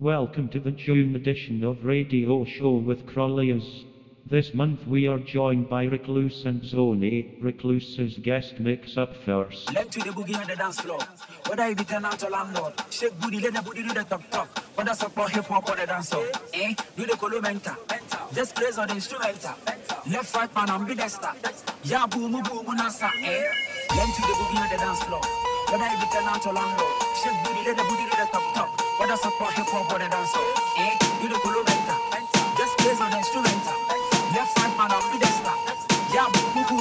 Welcome to the June edition of Radio Show with Cralias. This month we are joined by Recluse and Zonae. Recluse's guest mix up first. Let to the boogie on the dance floor. Whether you be turn out to landlord, shake booty, let the booty do the top top. Whether support hip hop or the dancer, eh? Do the columenta. Just plays on the instrumental. Left right man ambidexter. Yeah, boom boom nasa, eh? Let to the boogie on the dance floor. Whether you be turn out to landlord, shake booty, let the booty what a support hip hop, what a dancer. Eh, you the cool Benta. Just plays on the instrumental. Left hand man of the star. Yeah, Muku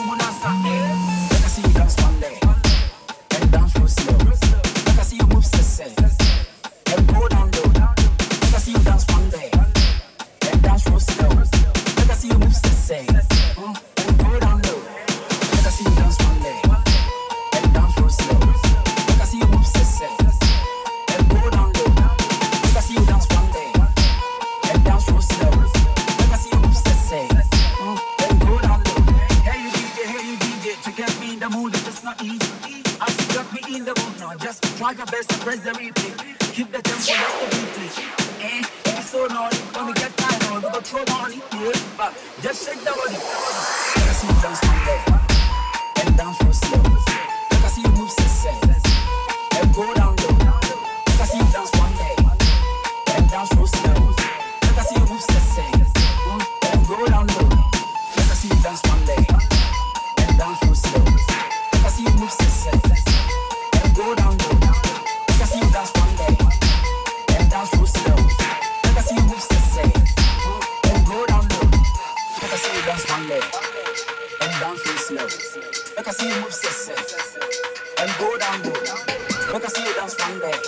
stand back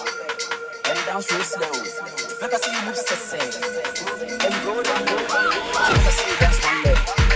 and dance real slow. Let us see you move success and go down, go down. Let us see you dance one leg.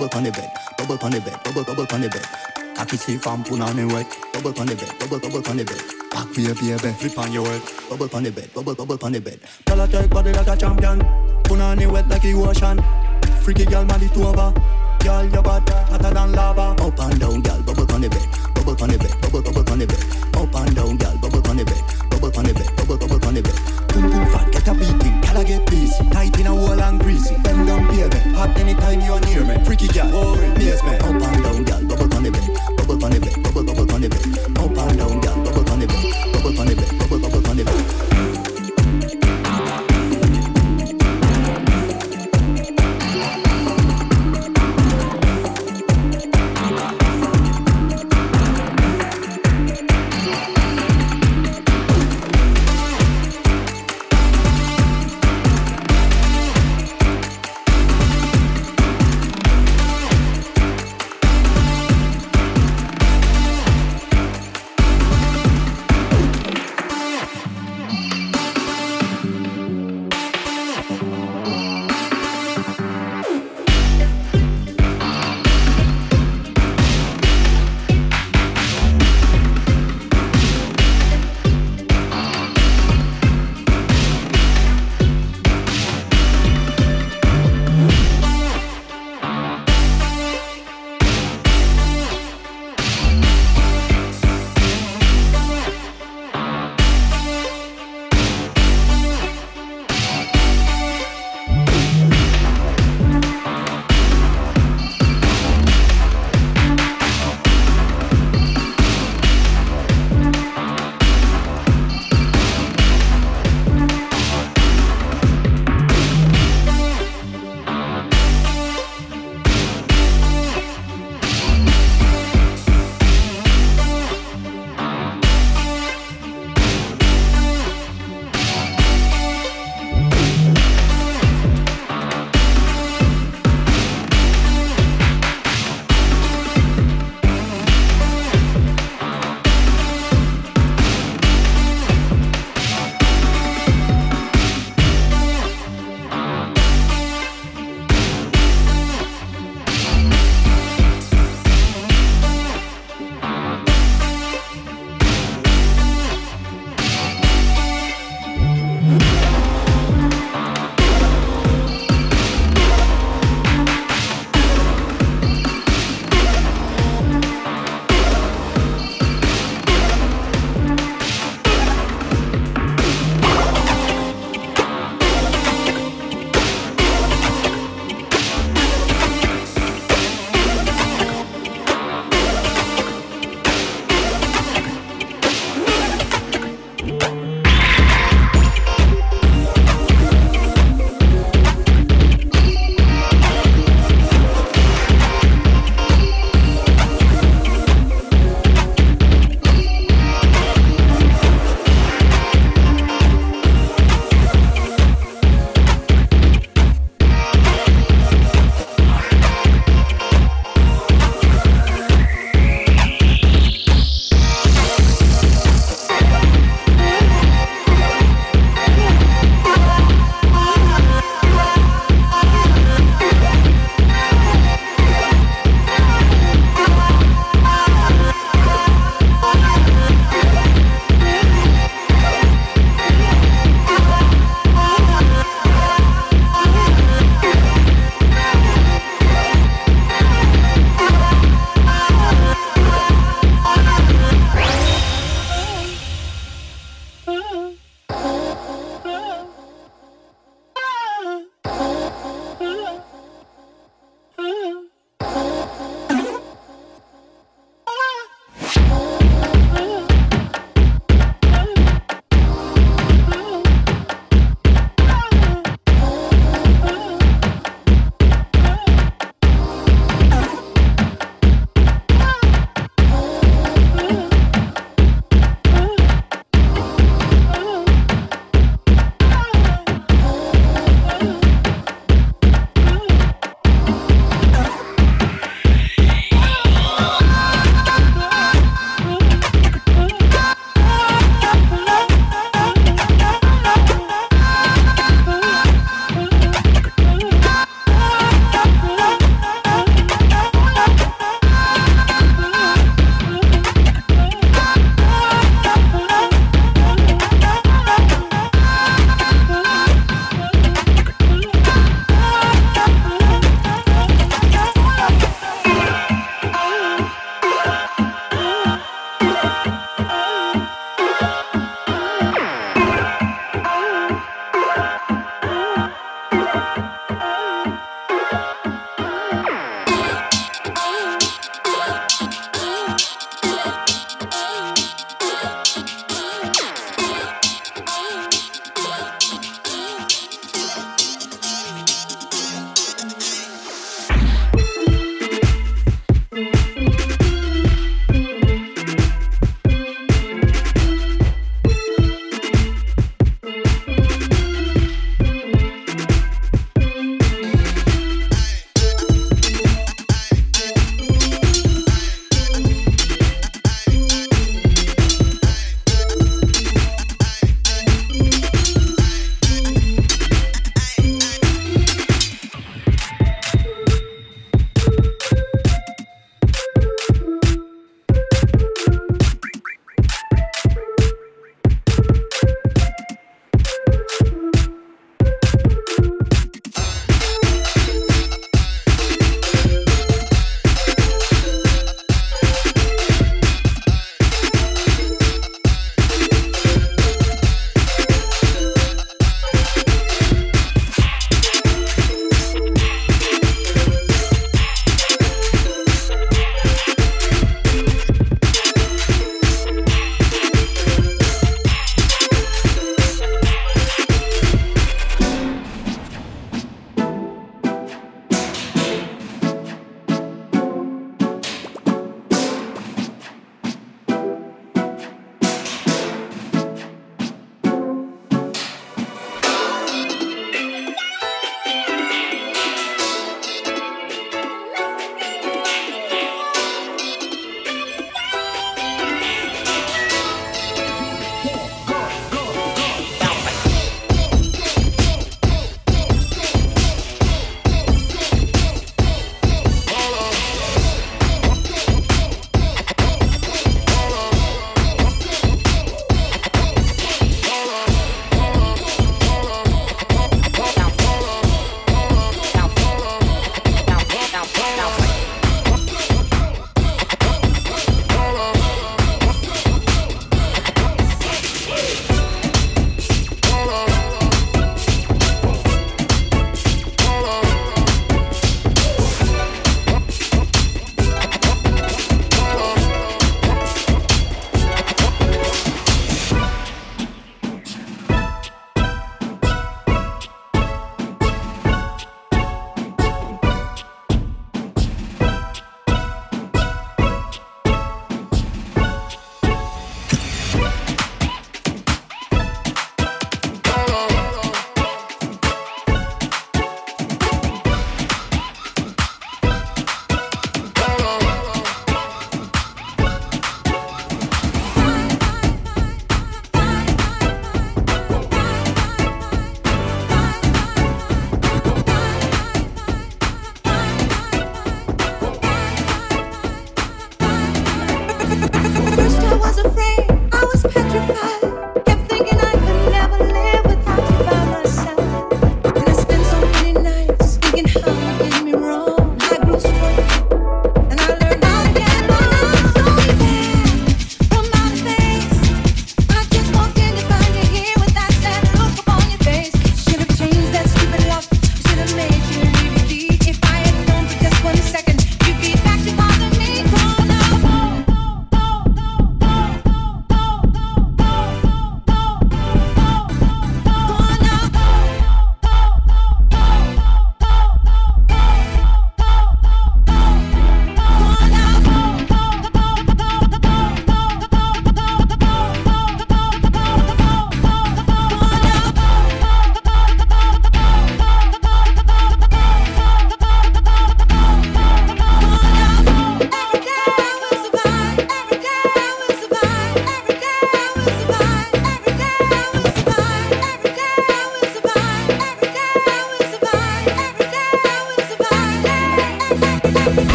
Bubble on the bed. Bubble on the bed, bubble, bubble on the bed. Cocky see from punani wet. Bubble on the bed, bubble, bubble on the bed. Back baby, baby, flip on your head. Bubble on the bed, bubble, bubble on the bed. Tell her take body like a champion. Punani wet like the ocean. Freaky girl, man, it over. Girl, your bad, hotter than lava. Up and down, girl, bubble on the bed. Bubble on the bed, bubble, bubble on the bed. Up and down, girl, bubble on the bed. Bubble on the bed, bubble, bubble on the bed. Boom, boom, fat, get a beating. I get busy? Tight in a wall and greasy. Bend down, baby. Hot anytime you're near me. Freaky girl, oh, man. Up and down, girl, bubble on the bed. Bubble on the bed, bubble, bubble on the bed. Up and down,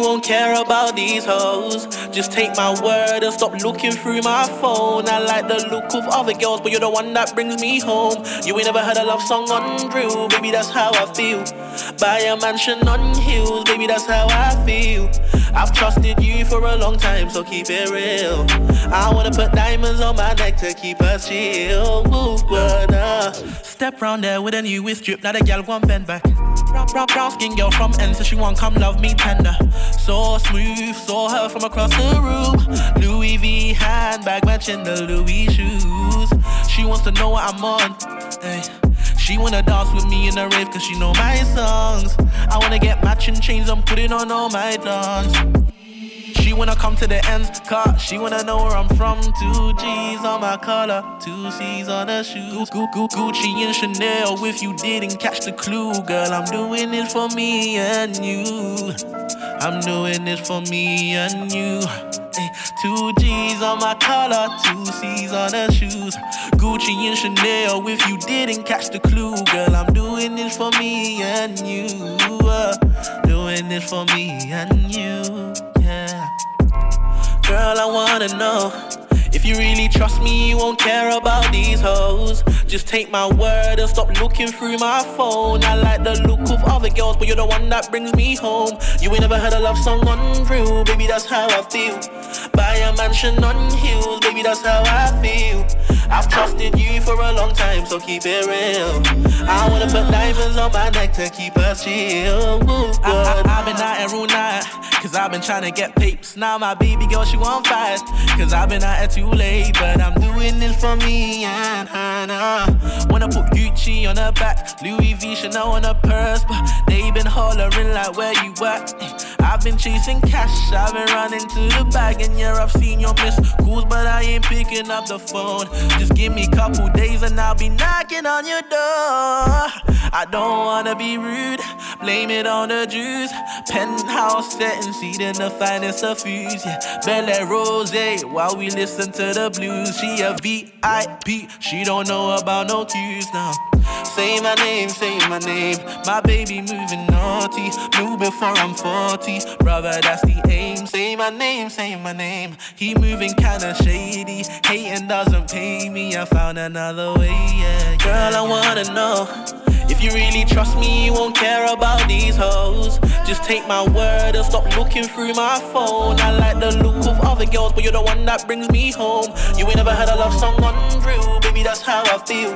you won't care about these hoes. Just take my word and stop looking through my phone. I like the look of other girls, but you're the one that brings me home. You ain't never heard a love song on drill, baby, that's how I feel. Buy a mansion on hills, baby, that's how I feel. I've trusted you for a long time, so keep it real. I wanna put diamonds on my neck to keep us chill. Ooh, uh, Step round there with a new with drip, now the gal won't bend back. Brown, brown, skin girl from N, so she want come love me tender. So smooth, saw her from across the room. Louis V handbag matching the Louis shoes. She wants to know what I'm on. Hey. She wanna dance with me in the rave cause she know my songs. I wanna get matching chains, I'm putting on all my dance. She wanna come to the ends, car. She wanna know where I'm from. Two G's on my collar, two C's on the shoes. Gu- Gu- Gucci and Chanel. If you didn't catch the clue, girl, I'm doing it for me and you. I'm doing this for me and you. Two G's on my collar, two C's on the shoes. Gucci and Chanel. If you didn't catch the clue, girl, I'm doing this for me and you. Uh, doing this for me and you. Girl, I wanna know if you really trust me, you won't care about these hoes. Just take my word and stop looking through my phone. I like the look of other girls, but you're the one that brings me home. You ain't never heard a love song on real, baby, that's how I feel. Buy a mansion on hills, baby, that's how I feel. I've trusted you for a long time, so keep it real. I wanna put diamonds on my neck to keep us chill. I, have been out here all night, cause I've been trying to get peeps. Now my baby girl, she want fight, cause I've been out here too late. But I'm doing this for me and now. Wanna put Gucci on her back, Louis V, Chanel on her purse, but they been hollering like where you at. I've been chasing cash, I've been running to the bag, and yeah, I've seen your missed calls, but I ain't picking up the phone. Just give me a couple days and I'll be knocking on your door. I don't wanna be rude, blame it on the juice. Penthouse setting, seating the finest of foods. Yeah, Belle Rose while we listen to the blues. She a VIP, she don't know about no cues now. Say my name, say my name. My baby moving naughty, move before I'm 40. Brother, that's the aim. Say my name, say my name. He moving kinda shady, hating doesn't pay me. I found another way, yeah. Girl, I wanna know. If you really trust me, you won't care about these hoes. Just take my word and stop looking through my phone. I like the look of other girls, but you're the one that brings me home. You ain't never heard a love song on real, baby, that's how I feel.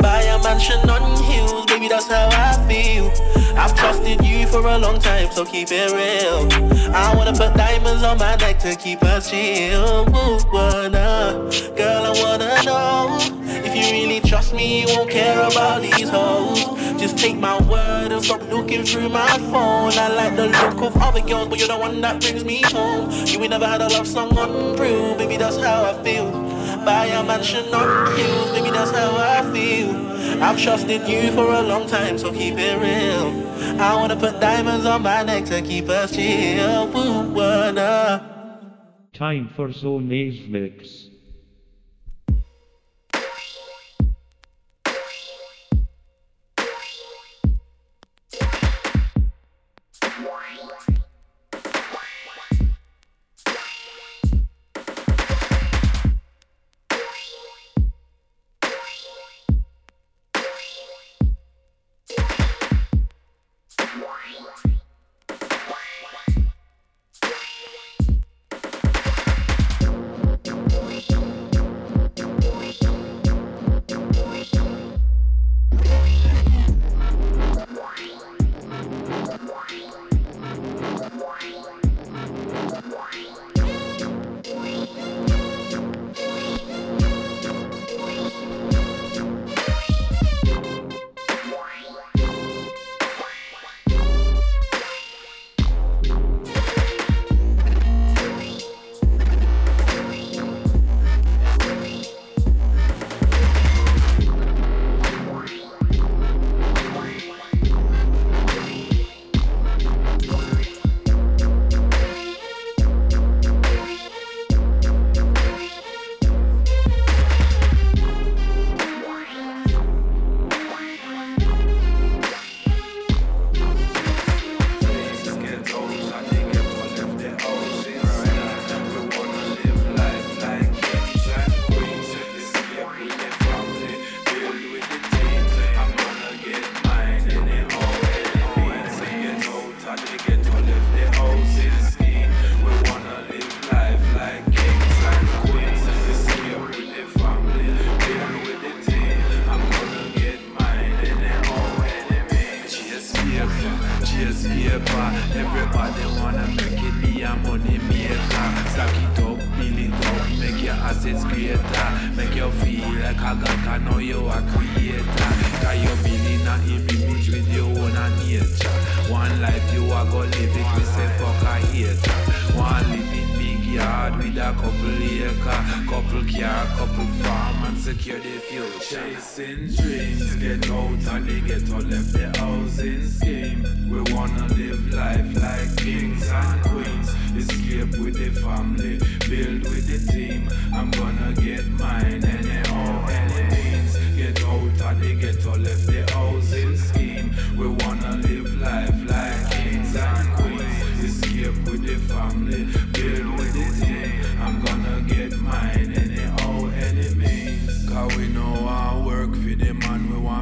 Buy a mansion on hills, baby, that's how I feel. I've trusted you for a long time, so keep it real. I wanna put diamonds on my neck to keep us chill. Ooh, wanna, girl, I wanna know if you really trust me, you won't care about these hoes. Just take my word and stop looking through my phone. I like the look of other girls, but you're the one that brings me home. You ain't never had a love song on real, baby, that's how I feel. Buy a mansion on hills, baby, that's how I feel. I've trusted you for a long time, so keep it real. I wanna put diamonds on my neck to keep us chill. Time for Zonae's mix.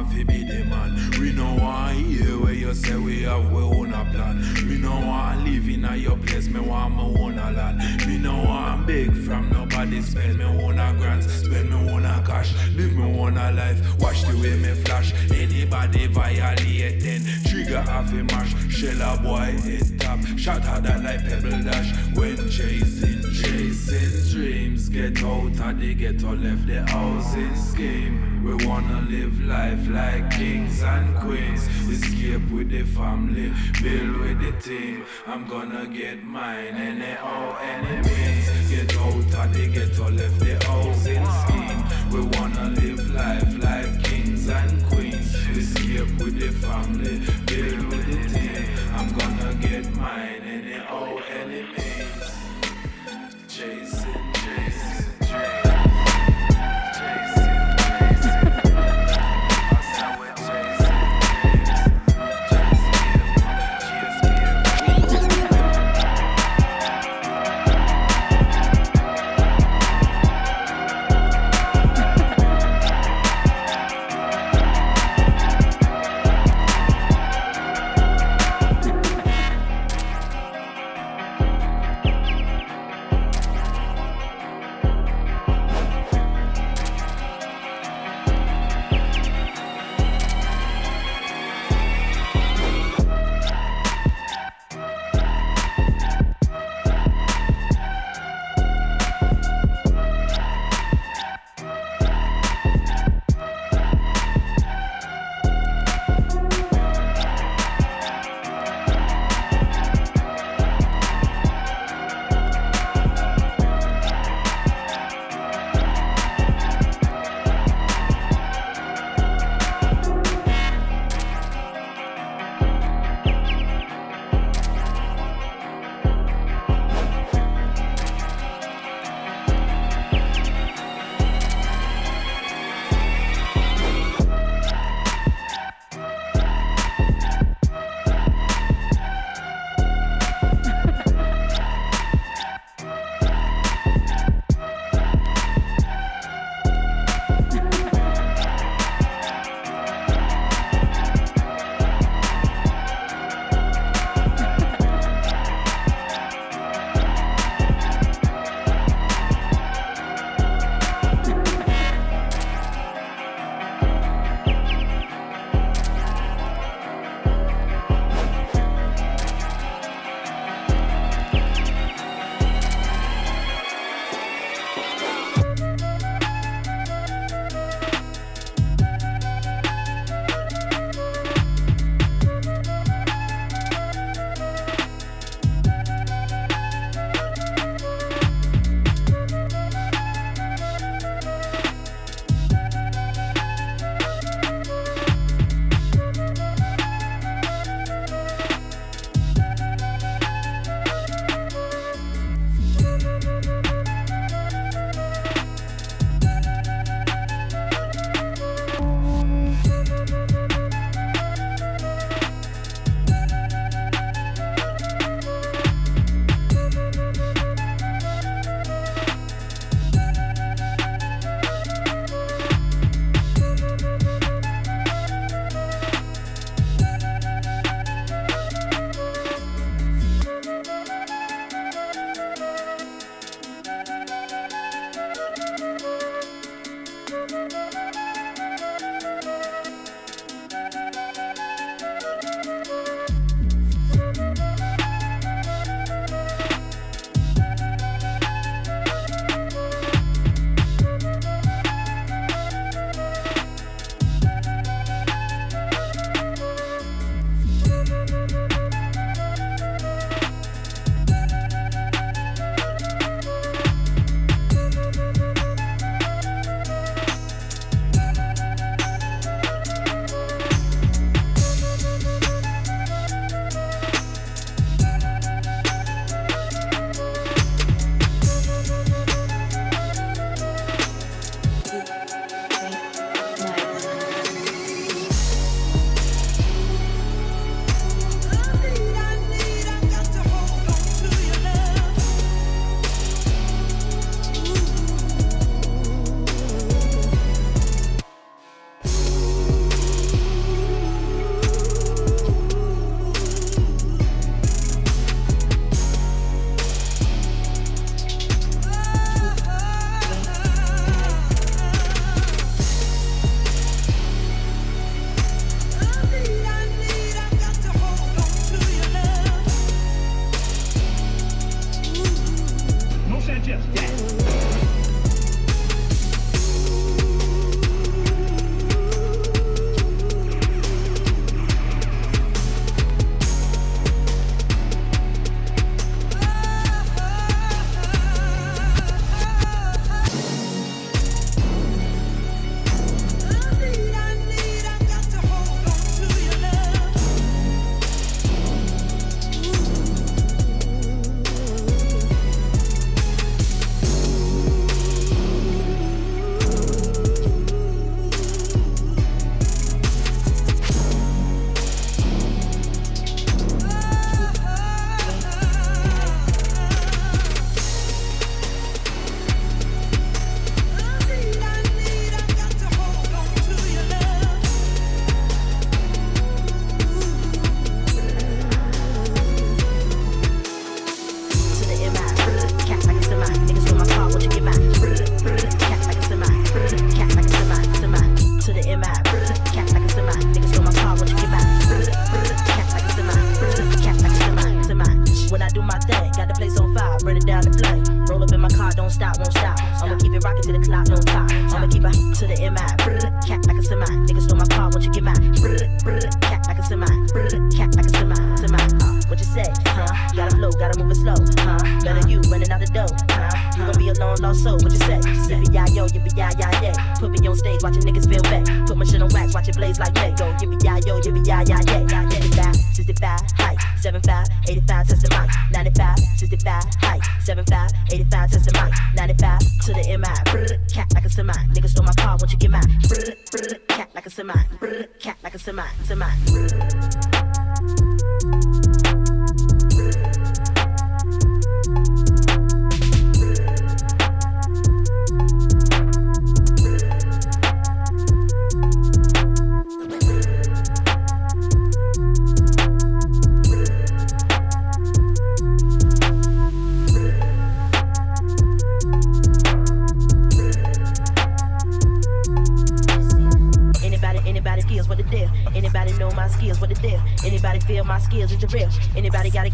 Want to be the man. We know I hear where you say we have we own a plan. Me know I live in a your place, me want my own a land. Me know I'm big from nobody spend me own a grants, spend me own a cash, live me own a life. Watch the way me flash. Anybody violate then trigger off a mash. Shell a boy head top, shot that like pebble dash. When chasing, chasing dreams, get out of the ghetto, left the housing scheme. We wanna live life like kings and queens. Escape with the family, build with the team. I'm gonna get mine anyhow, any means. Get out of the ghetto, left the housing scheme. We wanna live life like kings and with the family, build with the team. I'm gonna get mine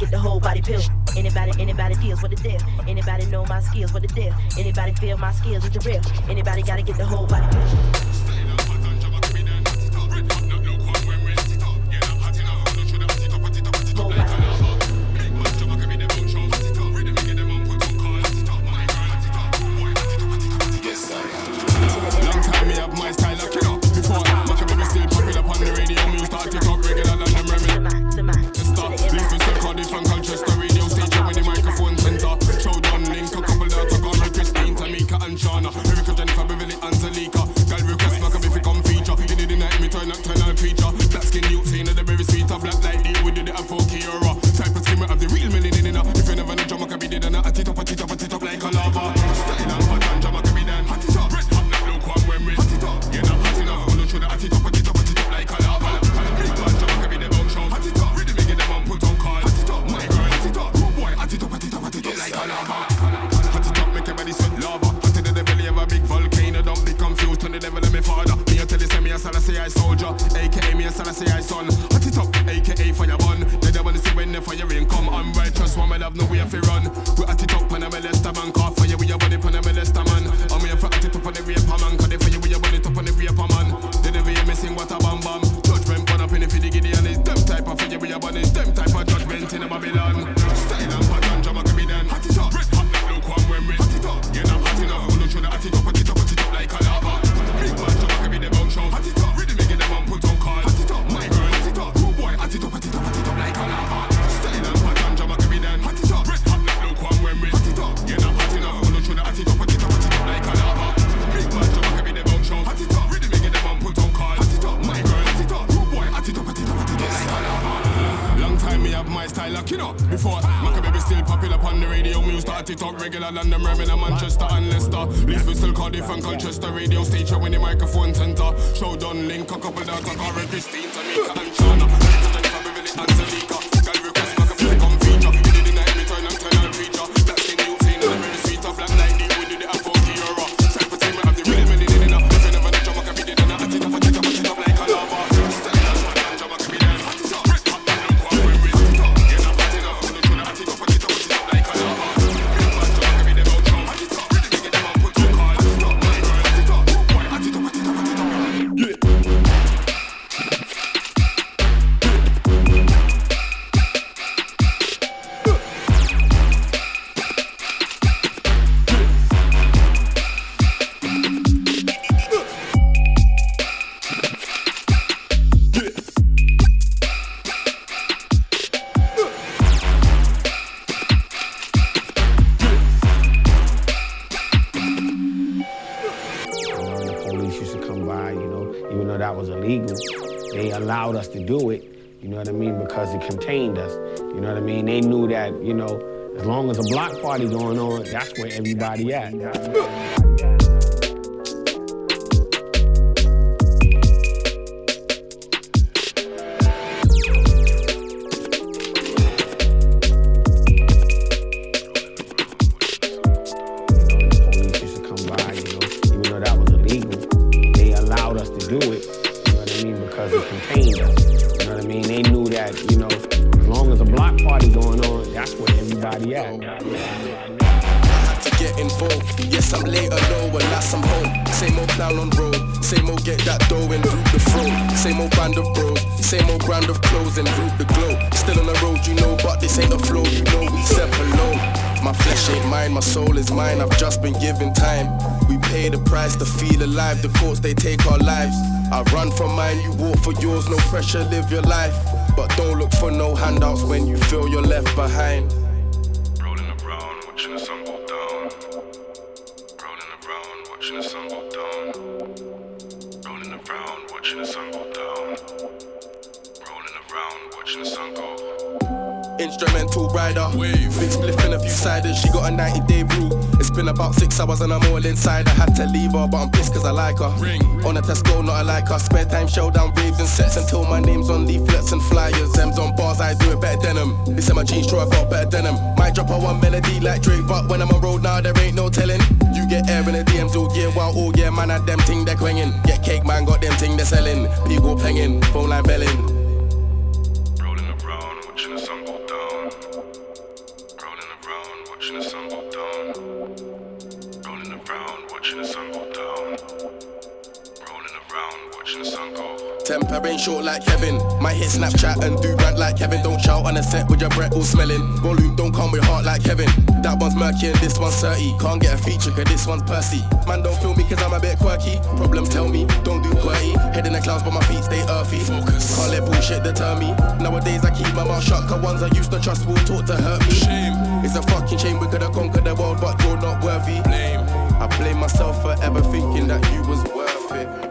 get the whole body pill. Anybody, anybody deals with a deal. Anybody know my skills with a deal. Anybody feel my skills with the real. Anybody gotta get the whole body pill. time me have my style like you know Before. Maca Baby still popular on the radio Me start to at it up regular London, Birmingham, Manchester and Leicester. Leeds, still Cardiff and Colchester Radio station when the microphone center. Showdown link, a couple dark, a Christine, Tamika and contained us. You know what I mean? They knew that, you know, as long as a block party going on, that's where everybody at. Same old band of bros, same old brand of clothes and root the glow. Still on the road, you know, but this ain't a flow, you know, we set below. My flesh ain't mine, my soul is mine, I've just been given time. We pay the price to feel alive, the courts they take our lives. I run for mine, you walk for yours, no pressure, live your life. But don't look for no handouts when you feel you're left behind. Rider, wave, big spliff and a few ciders. She got a 90 day rule. It's been about six hours and I'm all inside. I had to leave her, but I'm pissed cause I like her. Ring on a Tesco, not a like her. Spare time showdown, raves and sets until my name's on leaflets and flyers. M's on bars, I do it better than them. This in my jeans, sure I got better than them. Might drop a one melody like Drake, but when I'm on road now, there ain't no telling. You get air in the DMs all year, while all year, man, I them ting they're. Get cake, man, got them ting they're selling. People penging, phone line belling. Temper ain't short like Kevin. Might hit Snapchat and do rant like Kevin. Don't shout on a set with your breath all smelling. Volume don't come with heart like Kevin. That one's murky and this one's 30. Can't get a feature cause this one's Percy. Man, don't feel me cause I'm a bit quirky. Problem tell me, don't do quirky. Head in the clouds but my feet stay earthy. Focus. Can't let bullshit deter me. Nowadays I keep my mouth shut cause ones I used to trust will talk to hurt me. Shame. It's a fucking shame we could have conquered the world but you're not worthy. Blame. I blame myself for ever thinking that you was worth it.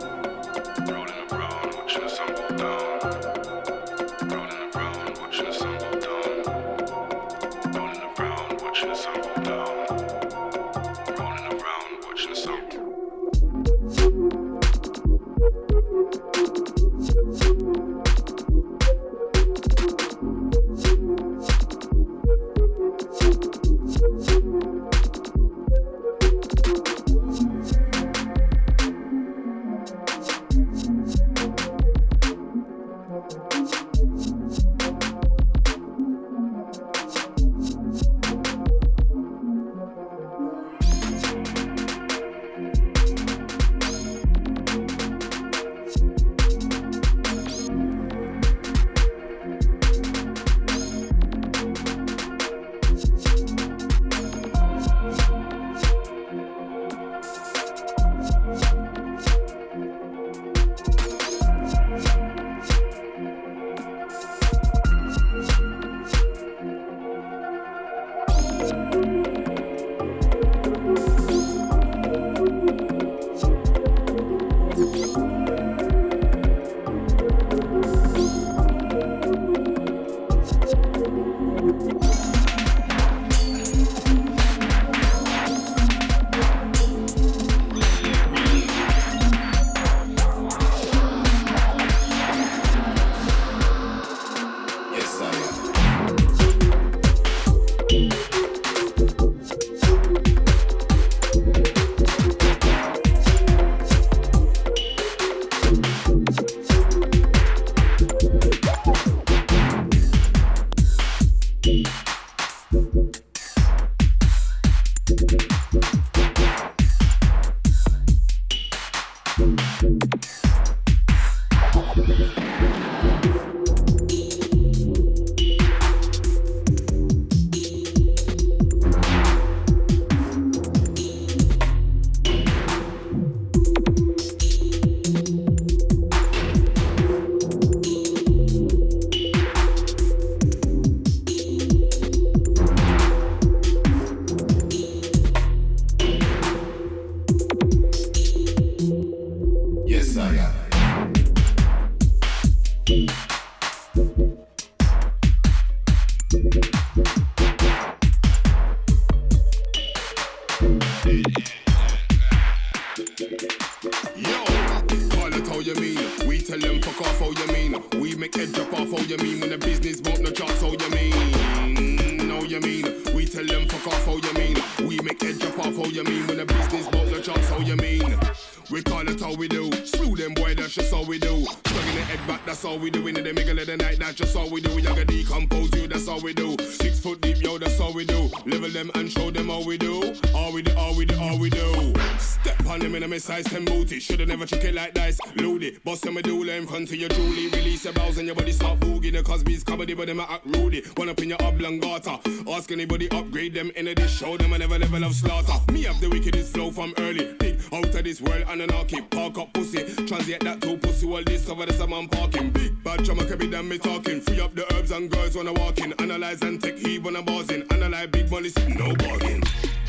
Load it. Bust them a doula in front of. Release your bows and your body start boogie. The Cosby's comedy, but them a act rudy. One up in your oblongata. Ask anybody, upgrade them in dish. Show them a never level of slaughter. Me have the wickedest flow from early. Big out of this world and anarchy. Park up pussy. Translate that to pussy. All this over the summer I'm parking. Big bad drama can be done me talking. Free up the herbs and girls when I walk in. Analyze and take heed when I'm buzzing. Analyze big money, no bargain.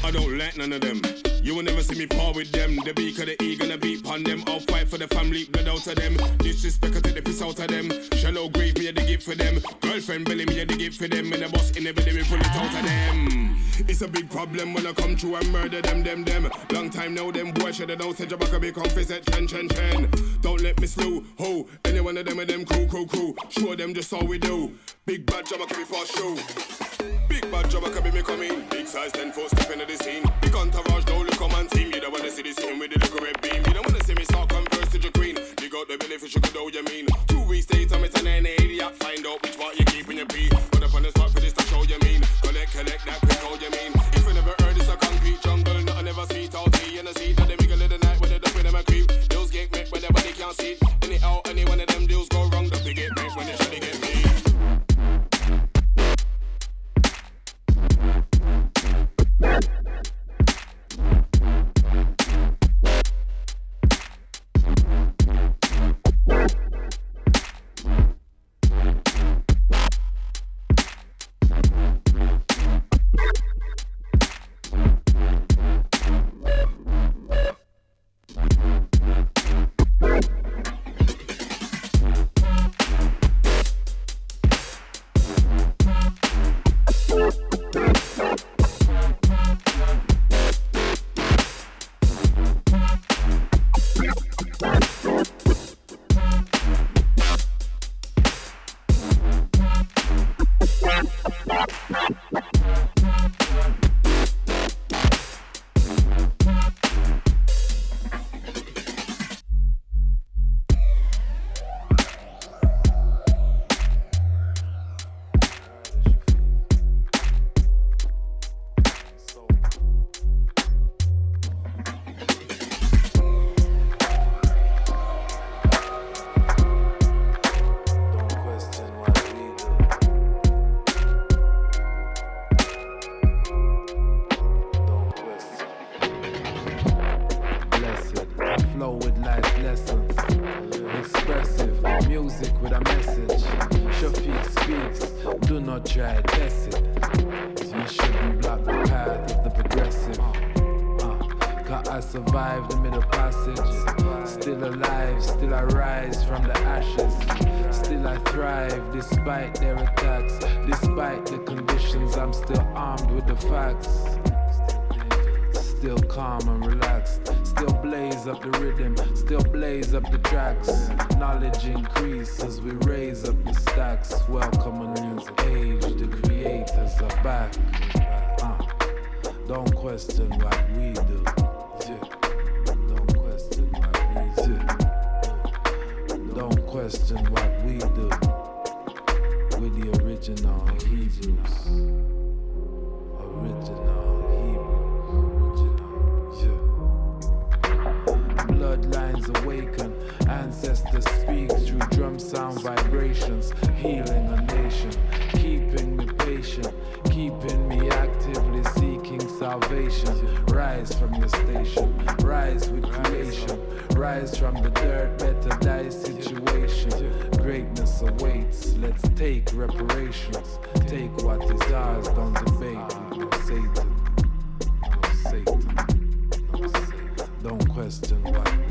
I don't like none of them. You will never see me par with them. The beak of the E gonna beat on them. I'll fight for the family, blood out of them. Disrespect, I take the piss out of them. Shallow grave, me a dig it for them. Girlfriend belly, me a dig it for them. And the boss in the belly, me pull it out of them. It's a big problem when I come through and murder them, them, them. Long time now, them boys should have known. Said Jabaka be confess at chen, chen, chen. Don't let me slew, ho. Any one of them and them crew, crew, crew. Show them just all we do. Big bad Jabaka be for show. Big bad job, I can be me coming. Big size 10 foot step into the scene. Big entourage, no look on team. You don't wanna see the scene with the little red beam. You don't wanna see me start converse to your queen. Dig out the belly you could know you mean. Shouldn't block the path of the progressive. Uh, Cause I survived the middle passage. Still alive, still I rise from the ashes. Still I thrive despite their attacks. Despite the conditions, I'm still armed with the facts. Still calm and relaxed. Still blaze up the rhythm. Still blaze up the tracks. Knowledge increase as we raise up the stacks. Welcome a new age. The creators are back. Uh, don't question what we do. Don't question what we do. Don't question what we do. With the original Ancestors speak through drum sound vibrations, healing a nation, keeping me patient, keeping me actively seeking salvation. Rise from your station, rise with creation, rise from the dirt, better die situation. Greatness awaits, let's take reparations. Take what is ours, don't debate Satan. Satan. Don't question what